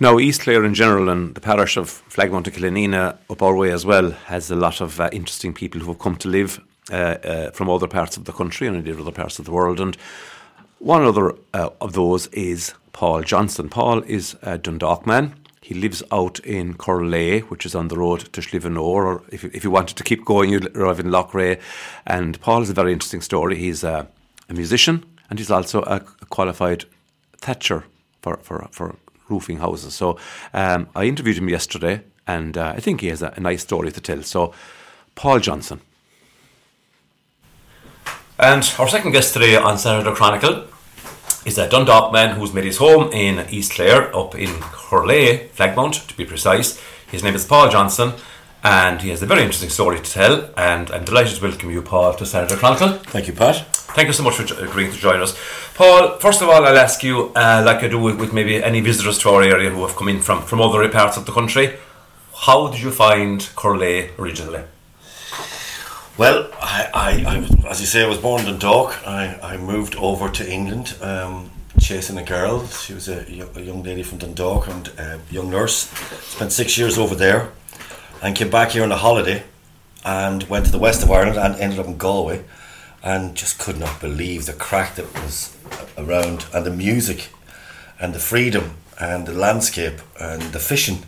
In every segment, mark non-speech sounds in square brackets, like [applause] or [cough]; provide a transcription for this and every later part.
Now, East Clare in general and the parish of Flagmount and Killanena up our way as well has a lot of uh, interesting people who have come to live uh, uh, from other parts of the country and indeed other parts of the world. And one other uh, of those is Paul Johnson. Paul is a Dundalk man. He lives out in Corlea, which is on the road to Slievenore, or if you, if you wanted to keep going, you'd arrive in Loughrea. And Paul is a very interesting story. He's a, a musician and he's also a, a qualified thatcher for, for, for roofing houses. So um, I interviewed him yesterday, and uh, I think he has a, a, nice story to tell. So, Paul Johnson. And our second guest today on Saturday Chronicle is a Dundalk man who's made his home in East Clare, up in Corlea, Flagmount to be precise. His name is Paul Johnson, and he has a very interesting story to tell. And I'm delighted to welcome you, Paul, to Saturday Chronicle. Thank you, Pat. Thank you so much for agreeing to join us. Paul, first of all, I'll ask you, uh, like I do with, with, maybe any visitors to our area who have come in from, from other parts of the country, how did you find Corlea originally? Well, I, I, I, as you say, I was born in Dundalk. I, I moved over to England um, chasing a girl. She was a, a young lady from Dundalk and a young nurse. Spent six years over there and came back here on a holiday and went to the west of Ireland and ended up in Galway and just could not believe the crack that was around and the music and the freedom and the landscape and the fishing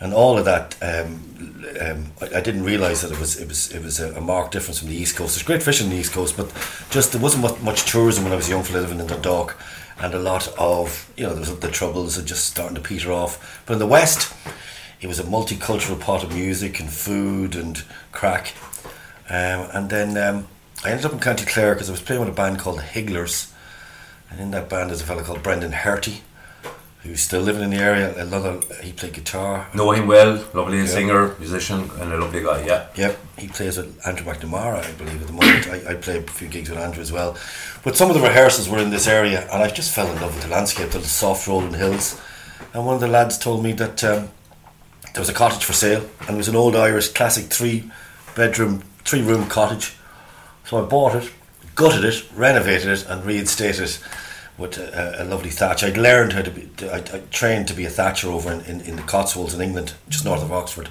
and all of that. Um, um, I, I, didn't realise that it was it was it was a, a, marked difference from the east coast. There's great fishing on the east coast, but just there wasn't much, much tourism when I was young for living in the dock, and a lot of you know the troubles are just starting to peter off. But in the west, it was a multicultural pot of music and food and crack, um, and then um, I ended up in County Clare because I was playing with a band called the Higglers, and in that band is a fellow called Brendan Herty, who's still living in the area. Another, he played guitar. Know him well, lovely singer, musician, and a lovely guy. Yeah. Yep, he plays with Andrew McNamara, I believe, at the moment. I, I play a few gigs with Andrew as well. But some of the rehearsals were in this area, and I just fell in love with the landscape, the soft rolling hills. And one of the lads told me that um, there was a cottage for sale, and it was an old Irish classic three bedroom, three room cottage so I bought it, gutted it, renovated it, and reinstated it with a, a lovely thatch. I'd learned how to be, I, I trained to be a thatcher over in, in, in the Cotswolds in England, just north of Oxford.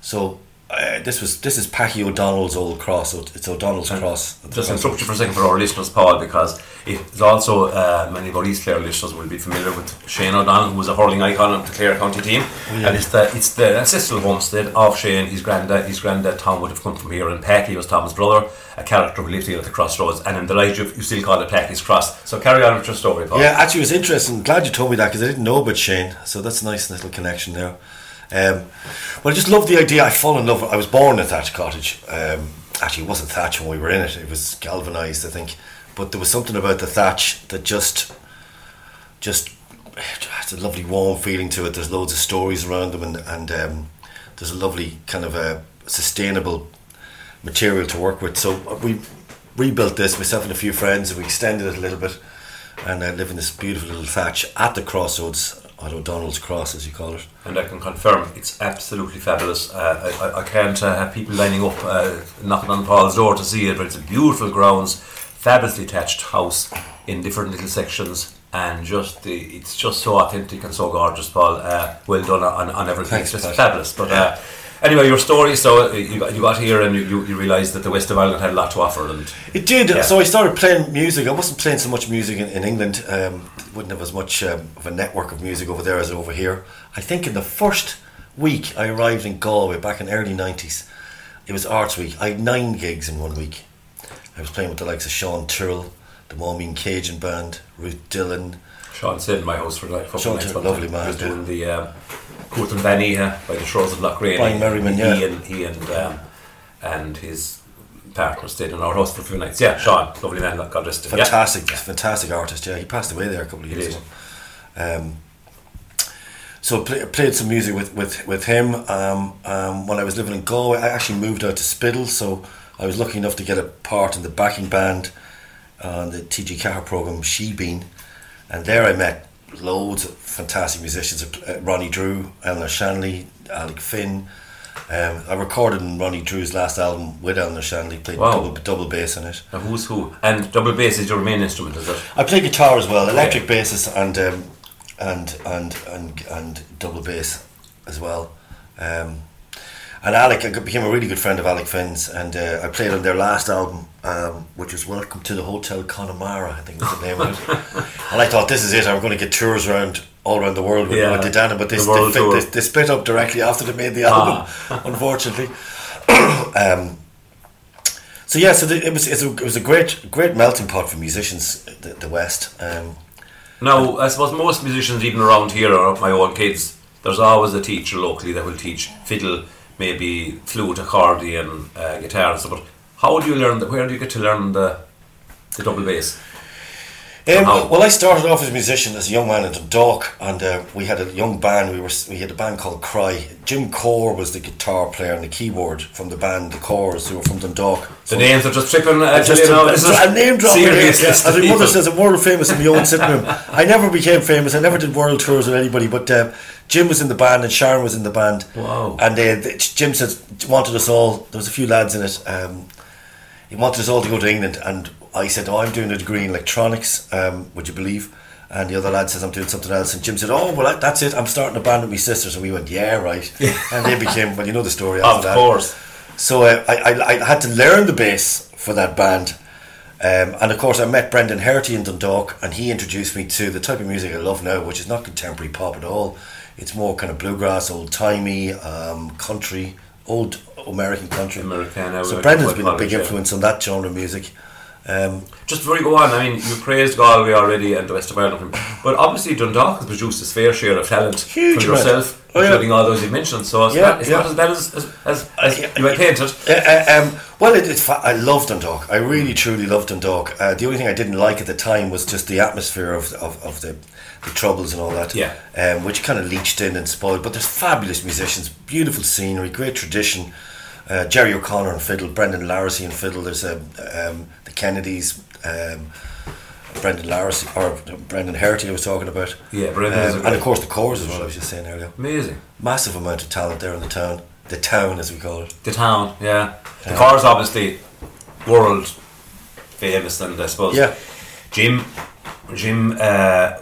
So uh, this was this is Packy O'Donnell's old cross. So it's O'Donnell's and cross. Just interrupt you for a second for our listeners, Paul, because it's also uh, many of our East Clare listeners will be familiar with Shane O'Donnell, who was a hurling icon of the Clare County team, oh, yeah. and it's the it's the ancestral homestead of Shane. His granddad, his granddad Tom would have come from here, and Packy was Tom's brother, a character who lived here at the crossroads, and I'm delighted you, you still call it Packy's Cross. So carry on with your story, Paul. Yeah, actually, it was interesting. Glad you told me that because I didn't know about Shane. So that's a nice little connection there. Um, but I just love the idea. I fall in love. I was born in a cottage. Um, actually, it wasn't thatch when we were in it. It was galvanised, I think. But there was something about the thatch that just, just, it's a lovely warm feeling to it. There's loads of stories around them, and and um, there's a lovely kind of a sustainable material to work with. So we rebuilt this myself and a few friends, and we extended it a little bit, and I live in this beautiful little thatch at the crossroads at O'Donnell's Cross, as you call it. And I can confirm it's absolutely fabulous. Uh, I, I, can't uh, have people lining up, uh, knocking on Paul's door to see it, but it's a beautiful grounds, fabulously attached house in different little sections. And just the, it's just so authentic and so gorgeous, Paul. Uh, well done on, on everything. Thanks, it's just fabulous. But uh, anyway, your story. So uh, you got, you got here and you, you, realised that the West of Ireland had a lot to offer, and it did. Yeah. So I started playing music. I wasn't playing so much music in, in England. Um, wouldn't have as much um, of a network of music over there as over here. I think in the first week I arrived in Galway back in early nineties. It was Arts Week. I had nine gigs in one week. I was playing with the likes of Sean Tyrrell, the Maumeen Cajun Band, Ruth Dillon. Sean stayed in my host for like Sean Tyrrell, lovely man. He was doing the. Um, Court and Benny uh, by the shores of Loughrea. Brian Merriman, he, yeah. He and, he and, um, and his partner stayed in our house for a few nights. Yeah, Sean, lovely man, God rest him. Fantastic, yeah. fantastic artist, yeah. He passed away there a couple of years ago. Um, so play, played some music with, with, with him. Um, um, when I was living in Galway, I actually moved out to Spiddal, so I was lucky enough to get a part in the backing band on the TG Ceathair program, Síbín. And there I met loads of fantastic musicians. Uh, Ronnie Drew, Eleanor Shanley, Alec Finn. Um, I recorded in Ronnie Drew's last album with Eleanor Shanley, played wow. double, double bass on it. And who's who? And double bass is your main instrument, is it? I play guitar as well, electric yeah. basses and um, and and and and double bass as well. Um, and Alec, I became a really good friend of Alec Finn's, and uh, I played on their last album, um, which was Welcome to the Hotel Connemara, I think was the name of it. [laughs] and I thought, this is it, I'm going to get tours around all around the world with, Yeah, De Dannan, but they, the they, they, they split up directly after they made the album, [laughs] unfortunately. [coughs] um, so yeah, so the, it was it's a, it was a great great melting pot for musicians, the, the West. Um, Now, I suppose most musicians, even around here, are my own kids, there's always a teacher locally that will teach fiddle, maybe flute, accordion, uh, guitar, and stuff. But how do you learn? The, where do you get to learn the the double bass? Um, well, I started off as a musician as a young man in Dundalk, and uh, we had a young band. We were we had a band called Cry. Jim Corr was the guitar player and the keyboard from the band, the Corrs, who were from Dundalk. The names are just tripping. Uh, Just you know, a, a name drop. here, serious yeah. As my mother says, I'm world famous in my own sitting room. I never became famous. I never did world tours with anybody. But uh, Jim was in the band and Sharon was in the band. Wow. And uh, th- Jim said wanted us all. There was a few lads in it. Um, he wanted us all to go to England, and I said, "Oh, I'm doing a degree in electronics. Um, would you believe?" And the other lad says, "I'm doing something else." And Jim said, "Oh, well, that's it. I'm starting a band with my sisters." And we went, "Yeah, right." [laughs] and they became, well, you know the story. After Of that. course. So uh, I, I, I had to learn the bass for that band. Um, and of course, I met Brendan Herty in Dundalk, and he introduced me to the type of music I love now, which is not contemporary pop at all. It's more kind of bluegrass, old timey, um, country, old American country. Americana, So Brendan's been a big yeah. influence on that genre of music. Um, Just before you go on, I mean, you praised Galway already and the West of Ireland, but obviously Dundalk has produced its fair share of talent Huge for yourself, Oh, yeah. including all those you mentioned. So it's, Yeah, not, it's yeah. not as bad as, as, as, as you had painted. Uh, uh, um, well, it, it's fa- I love Dundalk. I really, truly love Dundalk. Uh, the only thing I didn't like at the time was just the atmosphere of, of, of the, the troubles and all that. Yeah. Um, which kind of leached in and spoiled. But there's fabulous musicians, beautiful scenery, great tradition. Uh, Gerry O'Connor on fiddle, Brendan Larrissey on fiddle. There's um, um, the Kennedys. Um, Brendan Larrissey or Brendan Herty I was talking about. Yeah, Brendan um, and of course the Corrs as well. I was just saying earlier. Amazing. Massive amount of talent there in the town. The town, as we call it. The town, yeah. The Corrs obviously world famous, and I suppose Yeah. Jim, Jim uh,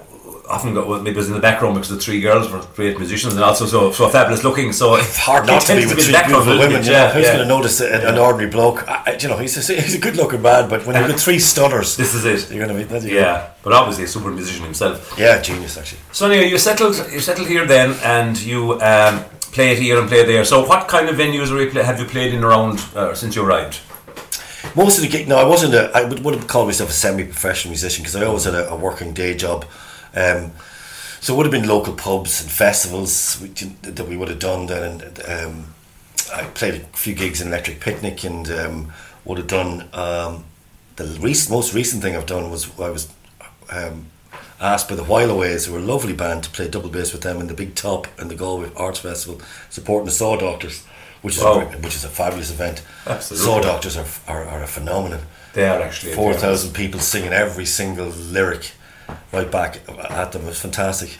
often got well, maybe was in the background because the three girls were great musicians and also so so fabulous looking. So It's hard not to be with in three background beautiful women. know, yeah, who's yeah. going to notice a, an ordinary bloke? I, you know, he's a, he's a good looking man, but when you've got three stutters, This is it. you're going to be that's Yeah, but obviously a super musician himself. yeah, genius actually. So anyway, you settled you settled here then, and you um, play it here and play there. So what kind of venues have you played in around uh, since you arrived? Most of the gig, no, I wasn't a, I would, would have called myself a semi-professional musician because I always had a, a working day job. Um, so it would have been local pubs and festivals that we would have done then. And um, I played a few gigs in Electric Picnic and um, would have done um, the recent, most recent thing I've done was I was um, asked by the Whileaways, who were a lovely band, to play double bass with them in the Big Top and the Galway Arts Festival, supporting the Saw Doctors, which is Wow. a, great- which is a fabulous event. Absolutely. Saw Doctors are, are, are a phenomenon. They are actually Four thousand people singing every single lyric right back at them. It was fantastic.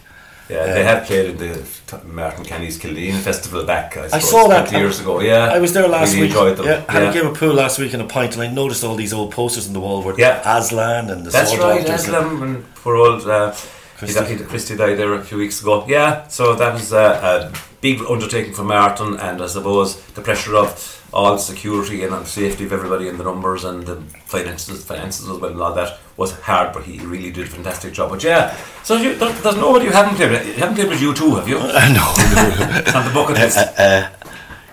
Yeah, they have played at the Martin Kenny's Kildine Festival back. I, I saw that 20 years ago. Yeah, I was there last really week. Enjoyed them. Yeah, had Yeah. a game of pool last week in a pint, and I noticed all these old posters on the wall with Yeah. Aslan and the That's right, Doctors. and- poor old uh, Christy. Christy. Died, Christy died there a few weeks ago. Yeah, so that was a, a big undertaking for Martin, and I suppose the pressure of all security and safety of everybody and the numbers and the finances, finances as well and all that was hard, but he really did a fantastic job. But yeah, so you, there, there's nobody you haven't played with. You haven't played with U2, have you? [laughs] Uh, know. It's [laughs] on the bucket uh, list. Uh,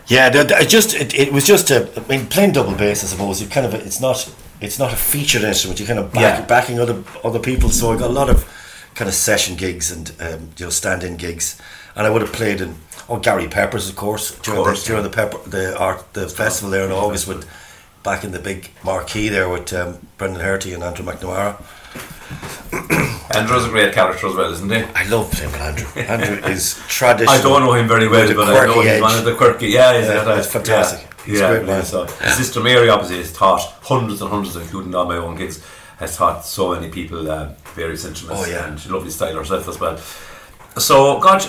yeah, the, the, it just it, it was just a. I mean, playing double bass, I suppose. You kind of it's not it's not a featured instrument. You're kind of back, Yeah. backing other other people. So I got a lot of kind of session gigs and um, you know stand-in gigs, and I would have played in oh Gary Peppers, of course, during course, the during the pepper the art the festival there in August with back in the big marquee there with um, Brendan Herty and Andrew McNamara. [coughs] Andrew's a great character as well, isn't he? I love playing with Andrew. Andrew is traditional. I don't know him very well, but I know he's edge. one of the quirky. Yeah, he's Yeah, it's fantastic. Yeah, He's yeah, great man. So his sister Mary, obviously, has taught hundreds and hundreds, including all my own kids, has taught so many people uh, various instruments. Oh, yeah. and she's a lovely style herself as well. So, God,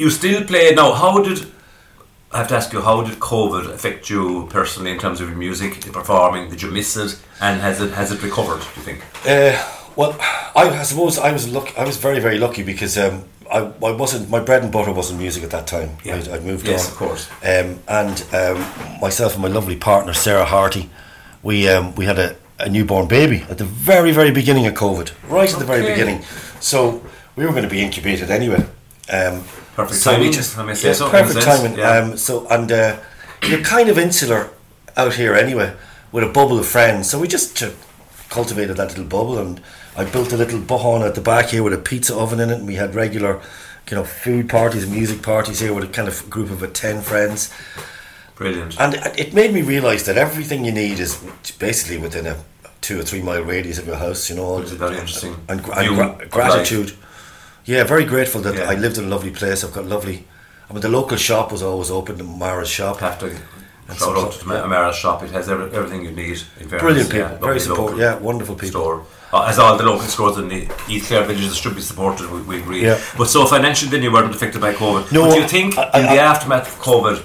you still play now. How did I have to ask you? How did COVID affect you personally in terms of your music, your performing? Did you miss it, and has it has it recovered? Do you think? Uh, Well, I, I suppose I was lucky. I was very very lucky because um, I, I wasn't my bread and butter wasn't music at that time. Yeah. I'd, I'd moved Yes, on. of course. Um, and um, myself and my lovely partner Sarah Harty, we um, we had a, a newborn baby at the very very beginning of COVID, right at the very beginning. So we were going to be incubated anyway. Um, Perfect so timing, just- if I may say yeah, so, Perfect timing. yeah. Um, so and uh, you're kind of insular out here anyway, with a bubble of friends. So we just uh, cultivated that little bubble, and I built a little bohon at the back here with a pizza oven in it, and we had regular, you know, food parties, and music parties here with a kind of group of about ten friends. Brilliant. And it made me realise that everything you need is basically within a two or three mile radius of your house. You know, very interesting. and, and gra- gratitude. Yeah, very grateful that Yeah. I lived in a lovely place. I've got lovely. I mean, the local shop was always open. The Mara's shop. have to And shout out to yeah. Amara's shop. It has every, everything you need. Fairness, Brilliant people, lovely very supportive. Yeah, wonderful people. Store. Uh, as all the local stores in the East Clare villages should be supported, we, we agree. Yeah. But so financially, then you weren't affected by COVID. No, but do you think I- I- in the I- aftermath of COVID,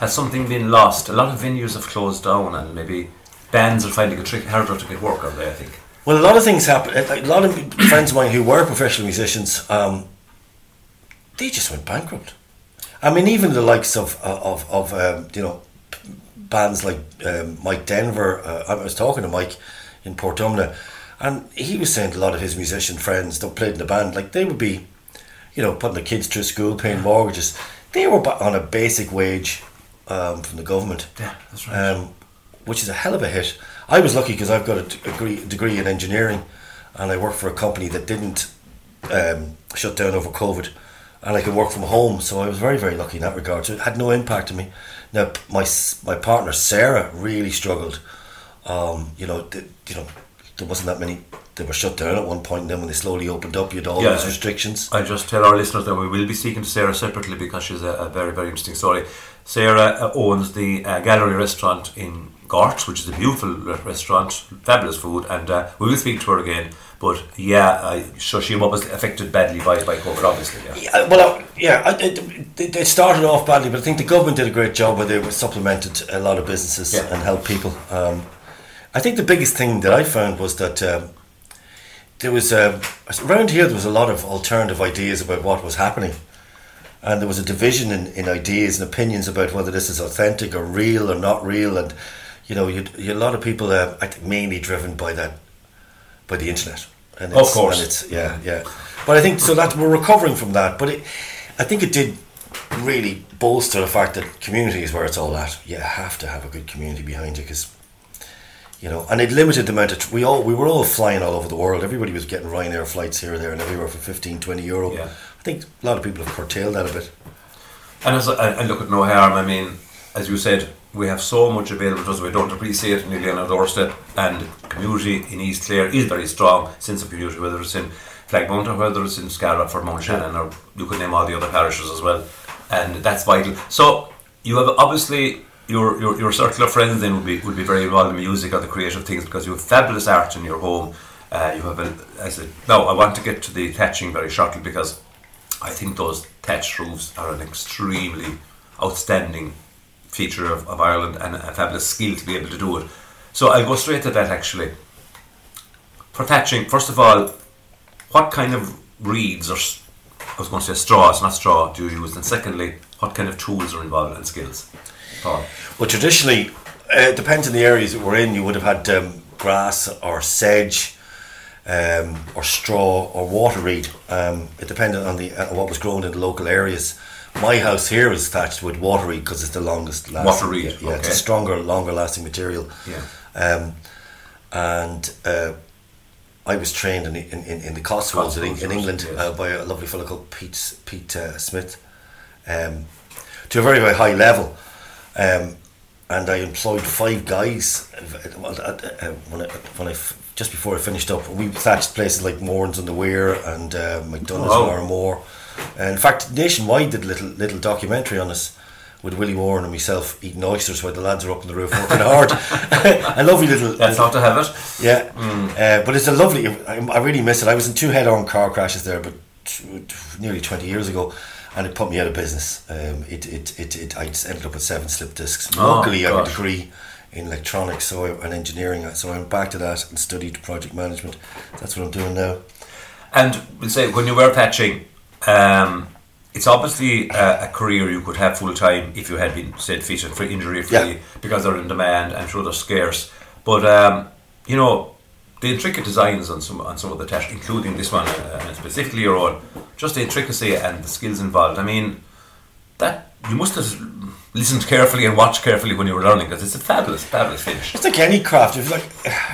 has something been lost? A lot of venues have closed down, and maybe bands are finding it trick harder to get work, are they? I think. Well, a lot of things happen. A lot of friends of mine who were professional musicians, um, they just went bankrupt. I mean, even the likes of of of um, you know bands like um, Mike Denver. Uh, I was talking to Mike in Portumna, and he was saying a lot of his musician friends that played in the band, like they would be, you know, putting the kids through school, paying mortgages. They were on a basic wage um, from the government. Yeah, that's right. Um, which is a hell of a hit. I was lucky because I've got a degree, degree in engineering, and I work for a company that didn't um, shut down over COVID, and I can work from home. So I was very, very lucky in that regard. So it had no impact on me. Now my my partner Sarah really struggled. Um, you know, th- you know, there wasn't that many. They were shut down at one point, and then when they slowly opened up, you had all Yeah. those restrictions. I just tell our listeners that we will be speaking to Sarah separately because she's a, a very, very interesting story. Sarah uh, owns the uh, Gallery Restaurant in Gort, which is a beautiful restaurant, fabulous food, and uh, we will speak to her again. But yeah, I, so she was affected badly by, by COVID, obviously. Yeah. Yeah, well, uh, yeah, they started off badly, but I think the government did a great job where they supplemented a lot of businesses Yeah. and helped people. Um, I think the biggest thing that I found was that um, there was um, around here there was a lot of alternative ideas about what was happening, and there was a division in, in ideas and opinions about whether this is authentic or real or not real, and you know, you you a lot of people, are I think, mainly driven by that by the internet. And Of course. and it's yeah, yeah. But I think so that we're recovering from that. But it, I think it did really bolster the fact that community is where it's all at. You have to have a good community behind you because you know, and it limited the amount of tr- we all we were all flying all over the world. Everybody was getting Ryanair flights here, there, and everywhere for 15, 20 euro. Yeah. I think a lot of people have curtailed that a bit. And as I, I look at no harm, I mean, as you said, we have so much available to us, we don't appreciate it nearly on our doorstep. And community in East Clare is very strong, sense of community, whether it's in Flagmount or whether it's in Scariff or Mount Shannon, or you could name all the other parishes as well. And that's vital. So you have obviously your, your, your circle of friends then would be would be very involved in music or the creative things because you have fabulous art in your home. Uh, you have a, as a, now I want to get to the thatching very shortly because I think those thatched roofs are an extremely outstanding feature of, of Ireland and a fabulous skill to be able to do it. So I'll go straight to that actually. For thatching, first of all, what kind of reeds or I was going to say straws, not straw, do you use? And secondly, what kind of tools are involved and skills? Paul. Well, traditionally, uh, it depends on the areas that we're in. You would have had um, grass or sedge, um, or straw or water reed. Um, it depended on the uh, what was grown in the local areas. My house here is thatched with water reed because it's the longest. Lasting. Water reed, yeah, yeah, it's a stronger, longer lasting material. Yeah. Um, and uh, I was trained in, in, in, in the Cotswolds in, Cotswolds, in England yes. uh, by a lovely fellow called Pete, Pete uh, Smith um, to a very, very high level. Um, and I employed five guys uh, uh, when I, when I just before I finished up. We thatched places like Moran's on the Weir and uh, McDonough's Wow. and Moore. And in fact, Nationwide did a little little documentary on us with Willie Moran and myself eating oysters while the lads are up on the roof working hard. [laughs] a lovely little. That's how to have it. Yeah, uh, but it's a lovely. I, I really miss it. I was in two head-on car crashes there, but nearly twenty years ago, and it put me out of business. Um, it, it, it, it, I just ended up with seven slip discs. Oh, Luckily, I have a degree in electronics so I, and engineering. So I went back to that and studied project management. That's what I'm doing now. And we'll say when you were patching, um, it's obviously a, a, career you could have full time if you had been said fit and free, injury free Yeah. because they're in demand. I'm sure they're scarce. But um, you know, the intricate designs on some on some of the tests, including this one uh, and specifically your own, just the intricacy and the skills involved. I mean, that you must have listened carefully and watched carefully when you were learning because it's a fabulous, fabulous finish. It's like any craft. If like,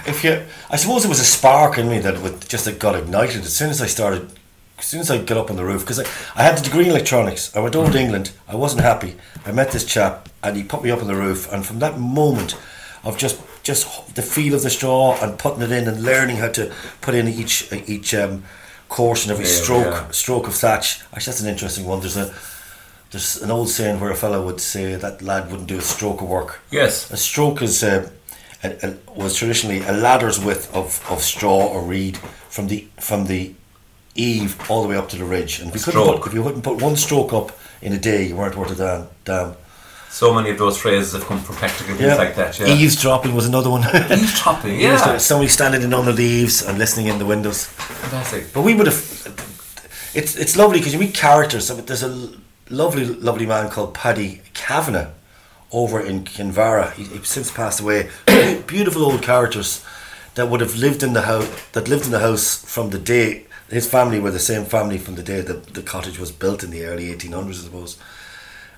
if you, I suppose it was a spark in me that would just that got ignited as soon as I started. As soon as I got up on the roof, because I, I had the degree in electronics, I went over to England. I wasn't happy. I met this chap, and he put me up on the roof. And from that moment, of just just the feel of the straw and putting it in and learning how to put in each each um, course and every Yeah, stroke yeah. stroke of thatch. Actually, that's an interesting one. There's a there's an old saying where a fellow would say that lad wouldn't do a stroke of work. Yes, A stroke is uh, a, a, was traditionally a ladder's width of, of straw or reed from the from the eave all the way up to the ridge. And if you couldn't put, if you couldn't put one stroke up in a day, you weren't worth a damn. damn. so many of those phrases have come from practical things like that. Yeah, Eavesdropping was another one. [laughs] eavesdropping. Yeah, Eavesdropping, Somebody standing in under the eaves and listening in the windows. fantastic. But we would have. It's it's lovely because you meet characters. I mean, There's a lovely lovely man called Paddy Kavanagh over in Kinvara. He, he's since passed away. [coughs] Beautiful old characters that would have lived in the house that lived in the house from the day his family were the same family from the day that the cottage was built in the early 1800s, I suppose.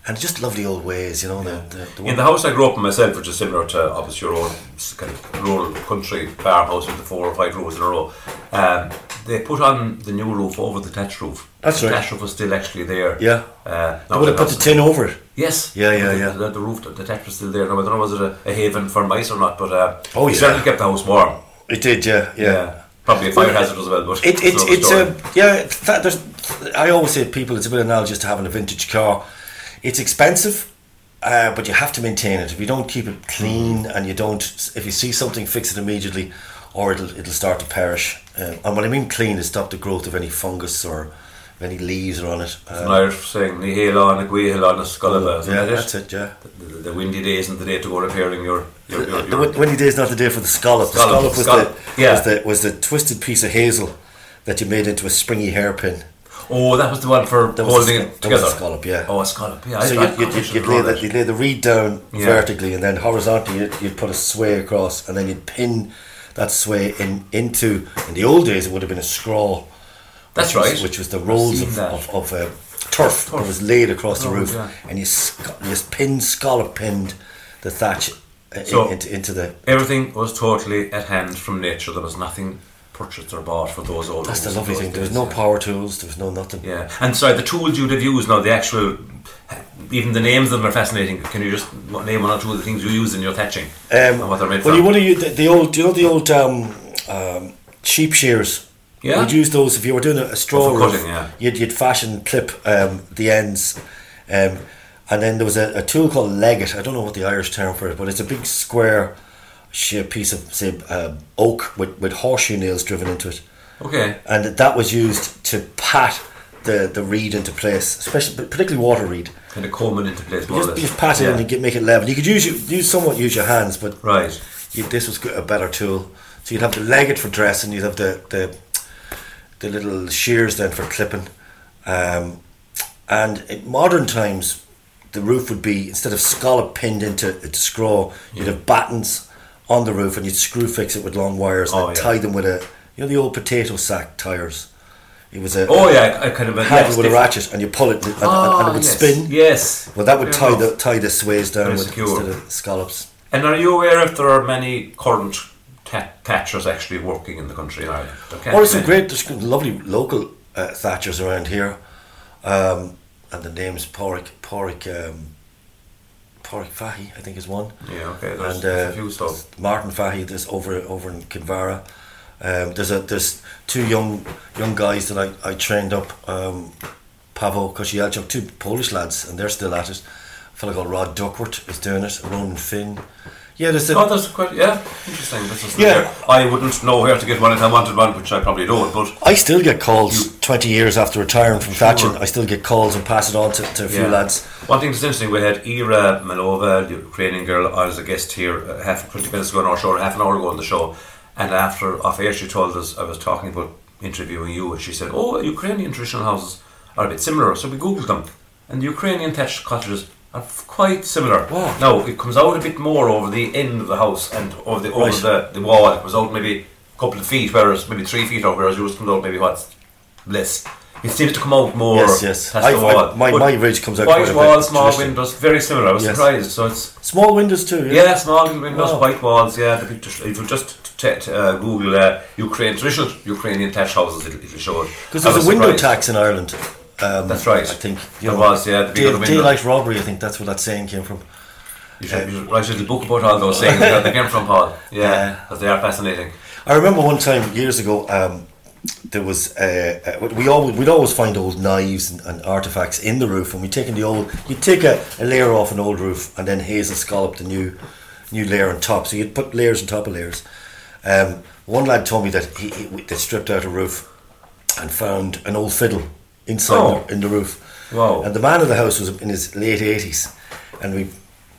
And just lovely old ways, you know. The, the, the In the house I grew up in myself, which is similar to obviously your own kind of rural country farmhouse with the four or five rows in a row, um, they put on the new roof over the thatch roof. That's the right. thatch roof was still actually there. yeah, Uh, they would have put the tin over it. Yes. Yeah, yeah, the, yeah. The, the roof, the, thatch was still there. Now I don't know was it a, a haven for mice or not, but uh, Oh, it yeah. certainly kept the house warm. It did, yeah, yeah. Probably a fire hazard as well, but It, it, it's a yeah. That, there's, I always say people it's a bit analogous to having a vintage car. It's expensive, uh, but you have to maintain it. If you don't keep it clean and you don't, if you see something, fix it immediately, or it'll it'll start to perish. Uh, and what I mean clean is stop the growth of any fungus or any leaves are on it. It's an Irish saying, "Ní héile an a gcuil an a scoilbe," isn't yeah, that's it. Yeah. The, the, the windy days and the day to go repairing your your, your, The your win- windy day is not the day for the scallop. The Scallop, scallop was scallop, the yeah. was the was the twisted piece of hazel that you made into a springy hairpin. Oh, that was the one for That holding the, it sc- that was together. scallop, yeah. Oh, a scallop. Yeah, So I, I, you'd, you'd, you'd, lay the, you'd lay the reed down Yeah. vertically and then horizontally you'd, you'd put a sway across and then you'd pin that sway in into in the old days it would have been a scrawl That's which was- right. which was the rolls of, of, of uh, turf, that was laid across the roof yeah. and you, sc- you just pinned scallop pinned the thatch uh, in- So- into, into the Everything was totally at hand from nature. There was nothing purchased or bought for those old. that's the lovely thing there was no power tools there was no nothing Yeah, and sorry, the tools you'd have used now, the actual, even the names of them are fascinating. Can you just name one or two of the things you use in your thatching Um, and what they're made well, from? you want to use the, the old, do you know the old um, um, sheep shears? Yeah. You'd use those if you were doing a, a straw Oh, cutting, yeah. You'd, you'd fashion clip um, the ends. Um, and then there was a, a tool called legget. I don't know what the Irish term for it, but it's a big square shaped piece of, say, uh, oak with, with horseshoe nails driven into it. okay, And that was used to pat the, the reed into place, especially particularly water reed. kind of combing into place. You just, you just pat it Yeah. and get, make it level. You could use use somewhat use your hands, but Right. you, this was a better tool. So you'd have the legget for dressing, you'd have the the, the little shears then for clipping. Um, and in modern times, the roof would be instead of scallop pinned into into scrawl, you'd have battens on the roof, and you'd screw fix it with long wires Oh, and yeah. tie them with a you know the old potato sack tires. It was a Oh yeah, a kind of a handle yes, with a ratchet, and you pull it, and, and- Ah, and it would yes. spin. Yes. Well, that would Fair tie enough. the tie the sways down Very with secure. instead of scallops. And are you aware if there are many current ta- thatchers actually working in the country in Ireland? Well, there's some great, there's some lovely local uh, thatchers around here, um, and the name's Porrick, Porrick, um, Porrick Fahy, I think is one, Yeah, okay. There's, and uh, a few stuff. Martin Fahy, there's over over in Kinvara. Um, there's a there's two young young guys that I, I trained up, um, Pavo Koscielczuk, two Polish lads, and they're still at it. A fellow called Rod Duckworth is doing it. Ronan Finn, Yeah, there's a, Oh, that's quite yeah interesting. That's just Yeah. I wouldn't know where to get one if I wanted one, which I probably don't. But I still get calls 20 years after retiring from Thatching. I still get calls and pass it on to, to a few Yeah. lads. One thing that's interesting, we had Ira Malova, the Ukrainian girl, as a guest here uh, half 20 minutes ago on our show, half an hour ago on the show. And after off air, she told us, I was talking about interviewing you, and she said, Oh, Ukrainian traditional houses are a bit similar. So we Googled them. And the Ukrainian thatched cottages are f- quite similar. Wow. Now, it comes out a bit more over the end of the house and over the, over Right. the, the wall. It comes out maybe a couple of feet, whereas maybe three feet out, whereas yours comes out maybe what's less. It seems to come out more Yes, yes. past I- the I- wall. my- But my ridge comes out White quite a bit, wall, small windows, very similar. I was Yes. surprised. So it's Small windows too, yeah. yeah, small windows, Wow. white walls. Yeah, the picture. If you just t- t- uh, Google uh, Ukraine traditional Ukrainian thatch houses, it'll, it'll show it. Because there's a window tax in Ireland. Um, That's right. I think. There was, yeah, day, daylight robbery, I think that's where that saying came from. You should, you should write a book about all those things that they came from, Paul. [laughs] Yeah, because they are fascinating. I remember one time years ago, um, there was uh, uh, we always we'd always find old knives and, and artifacts in the roof, and we taken the old you'd take a, a layer off an old roof and then hazel scallop the new new layer on top. So you'd put layers on top of layers. Um, one lad told me that he, he they stripped out a roof and found an old fiddle inside Oh. the, in the roof. Wow. And the man of the house was in his late eighties, and we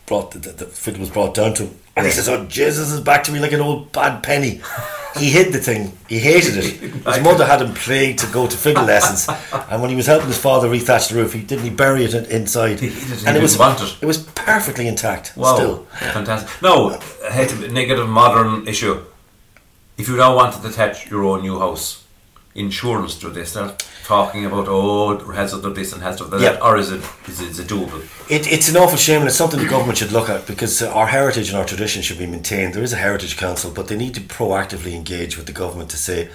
brought the, the, the fiddle was brought down to him, and he says, "Oh Jesus is back to me like an old bad penny." [laughs] He hid the thing. He hated it. His mother had him plagued to go to fiddle lessons, [laughs] and when he was helping his father rethatch the roof, he didn't he bury it inside, He- and it was it. it was perfectly intact. Wow, Still, fantastic. No, I hate to negative modern issue. If you now wanted to attach your own new house, insurance, do they start talking about oh hazard of this and hazard of that, Yeah. or is it is it, is it doable? It, it's an awful shame, and it's something the government should look at because our heritage and our tradition should be maintained. There is a heritage council, but they need to proactively engage with the government to say,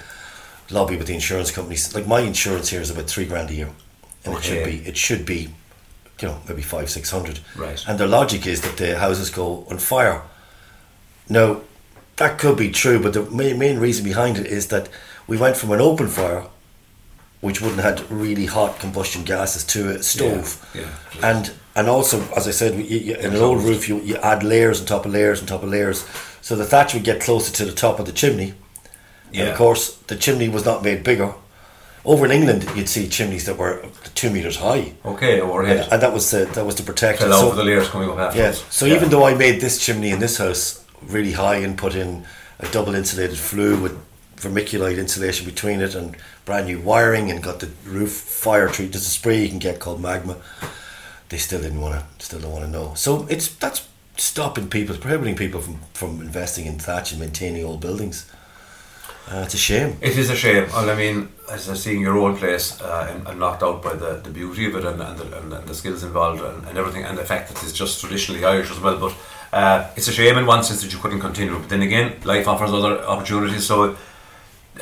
lobby with the insurance companies. Like my insurance here is about three grand a year, and it should be it should be, you know, maybe five six hundred. Right. And their logic is that the houses go on fire. Now, that could be true, but the main reason behind it is that we went from an open fire, which wouldn't have had really hot combustion gases, to a stove. Yeah, And and also, as I said, you, you, in an old roof, you, you add layers on top of layers on top of layers, so the thatch would get closer to the top of the chimney. And of course, the chimney was not made bigger. Over in England, you'd see chimneys that were two meters high, Okay, overhead. and that was the that was to protect. Fell So- over the layers coming up yeah. afterwards. So even though I made this chimney in this house really high and put in a double insulated flue with vermiculite insulation between it and brand new wiring and got the roof fire treat. There's a spray you can get called magma. They still didn't want to. Still don't want to know. So it's that's stopping people, prohibiting people from from investing in thatch and maintaining old buildings. Uh, it's a shame. It is a shame. Well, I mean, as I seeing your own place, uh, I'm, I'm knocked out by the, the beauty of it and, and, the, and, and the skills involved and, and everything, and the fact that it's just traditionally Irish as well. But uh, it's a shame in one sense that you couldn't continue. But then again, life offers other opportunities. So,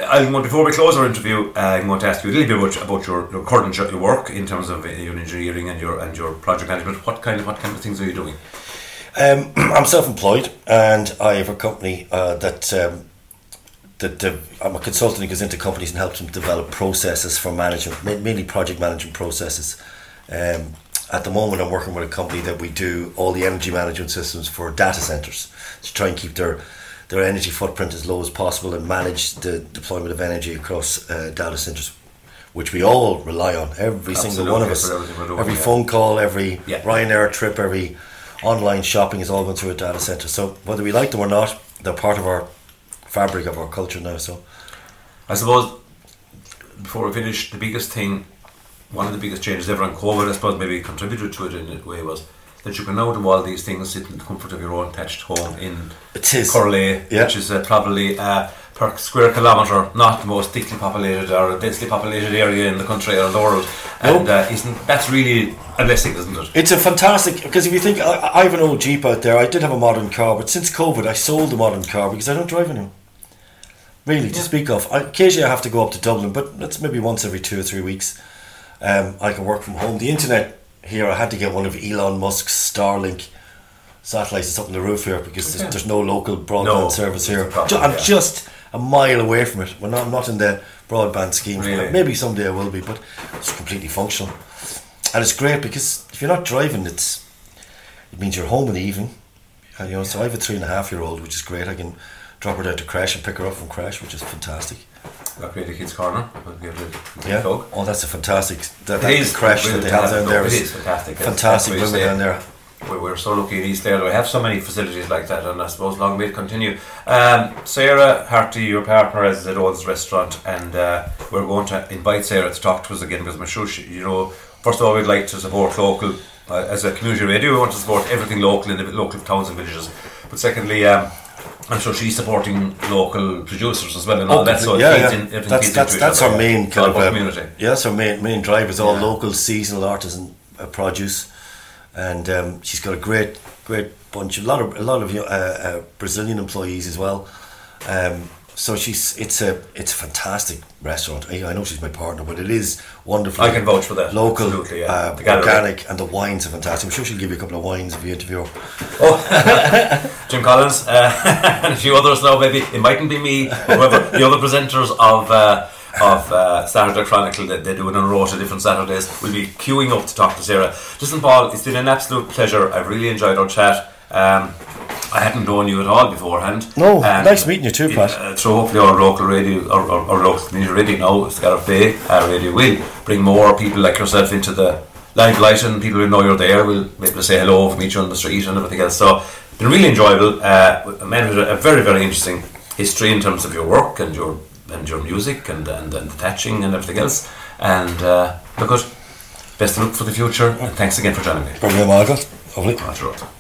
I'm going, before we close our interview, uh, I'm going to ask you a little bit about, about your, your current jo- your work in terms of uh, your engineering and your and your project management. What kind of what kind of things are you doing? Um, [clears throat] I'm self-employed, and I have a company uh, that um, that uh, I'm a consultant who goes into companies and helps them develop processes for management, mainly project management processes. Um, at the moment, I'm working with a company that we do all the energy management systems for data centers to try and keep their their energy footprint as low as possible and manage the deployment of energy across uh, data centers, which we all rely on. Every single one of us, for everything we're doing, every yeah. phone call, every Yeah. Ryanair trip, every online shopping is all going through a data center. So whether we like them or not, they're part of our fabric of our culture now. So I suppose before we finish, the biggest thing, one of the biggest changes ever on COVID, I suppose maybe contributed to it in a way was that you can now do all these things sitting in the comfort of your own thatched home in. Corlea, Yeah. which is uh, probably uh, per square kilometre not the most thickly populated or densely populated area in the country or the world. And Nope. uh, isn't that's really a blessing, isn't it? It's a fantastic because if you think I, I have an old Jeep out there, I did have a modern car, but since COVID, I sold the modern car because I don't drive anymore. Really, to speak of, I, occasionally I have to go up to Dublin, but that's maybe once every two or three weeks. Um, I can work from home. The internet here, I had to get one of Elon Musk's Starlink satellites up on the roof here because Okay. there's, there's no local broadband No, service here. the problem, Ju- I'm yeah. just a mile away from it. We're not, I'm not in the broadband scheme. Really? Maybe someday I will be, but it's completely functional. And it's great because if you're not driving, it's it means you're home in the evening. And, you know, so I have a three and a half year old, which is great. I can drop her down to crash and pick her up from crash, which is fantastic. Got Creative Kids Corner. I'll give it a Yeah. plug. Oh, that's a fantastic. That, It is crash that they have down fantastic. there It is fantastic. Fantastic women down there. We're, we're so lucky in East Clare. We have so many facilities like that, and I suppose long may it continue. Um, Sarah Harty, your partner, is at Old's Restaurant, and uh, we're going to invite Sarah to talk to us again because I'm sure she, you know, first of all, we'd like to support local. Uh, as a community radio, we want to support everything local in the local towns and villages. But secondly, um, I'm sure she's supporting local producers as well and all that. So yeah, yeah. in, that's that's, that's our main kind of um, community. Yeah, that's our main main drive is all Yeah. local seasonal artisan uh, produce, and um, she's got a great great bunch, a lot of a lot of uh, uh, Brazilian employees as well. Um, so she's it's a it's a fantastic restaurant. I, I know she's my partner, but it is wonderful. I can vouch for that. Local, yeah. uh, organic, and the wines are fantastic. I'm sure she'll give you a couple of wines if you interview her. Oh, [laughs] Jim Collins uh, [laughs] and a few others now. Maybe it mightn't be me, but whoever the other presenters of uh, of uh, Saturday Chronicle that they do it on a row to different Saturdays will be queuing up to talk to Sarah. Listen, Paul, it's been an absolute pleasure. I've really enjoyed our chat. Um, I hadn't known you at all beforehand. No, And nice meeting you too, Pat. Uh, so hopefully our local radio, our local community radio now, Scariff Bay uh, radio, will bring more people like yourself into the limelight and people who know you're there will be able to say hello, meet you on the street and everything else. So it's been really enjoyable. Uh, a man with a, a very, very interesting history in terms of your work and your and your music and, and, and the thatching and everything else. And uh, look good. Best of luck for the future and thanks again for joining me. Probably Margaret. Lovely. That's right.